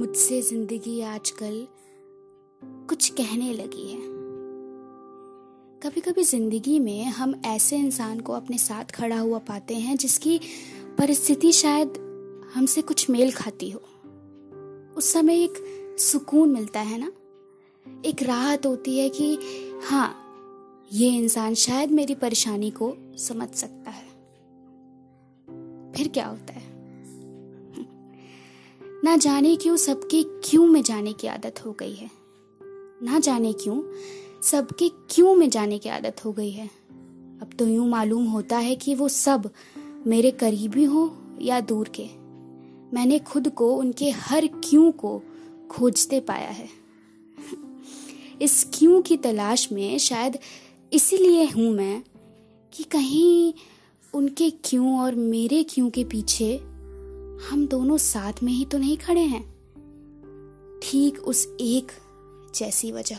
मुझसे ज़िंदगी आजकल कुछ कहने लगी है। कभी कभी ज़िंदगी में हम ऐसे इंसान को अपने साथ खड़ा हुआ पाते हैं जिसकी परिस्थिति शायद हमसे कुछ मेल खाती हो। उस समय एक सुकून मिलता है ना? एक राहत होती है कि हाँ ये इंसान शायद मेरी परेशानी को समझ सकता है। फिर क्या होता है? ना जाने क्यों सबके क्यों में जाने की आदत हो गई है? ना जाने क्यों सबके क्यों में जाने की आदत हो गई है? अब तो यूँ मालूम होता है कि वो सब मेरे करीबी हो या दूर के। मैंने खुद को, उनके हर क्यों को खोजते पाया है। इस क्यों की तलाश में शायद इसीलिए हूँ मैं कि कहीं उनके क्यों और मेरे क्यों के पीछे हम दोनों साथ में ही तो नहीं खड़े हैं। ठीक उस एक जैसी वजह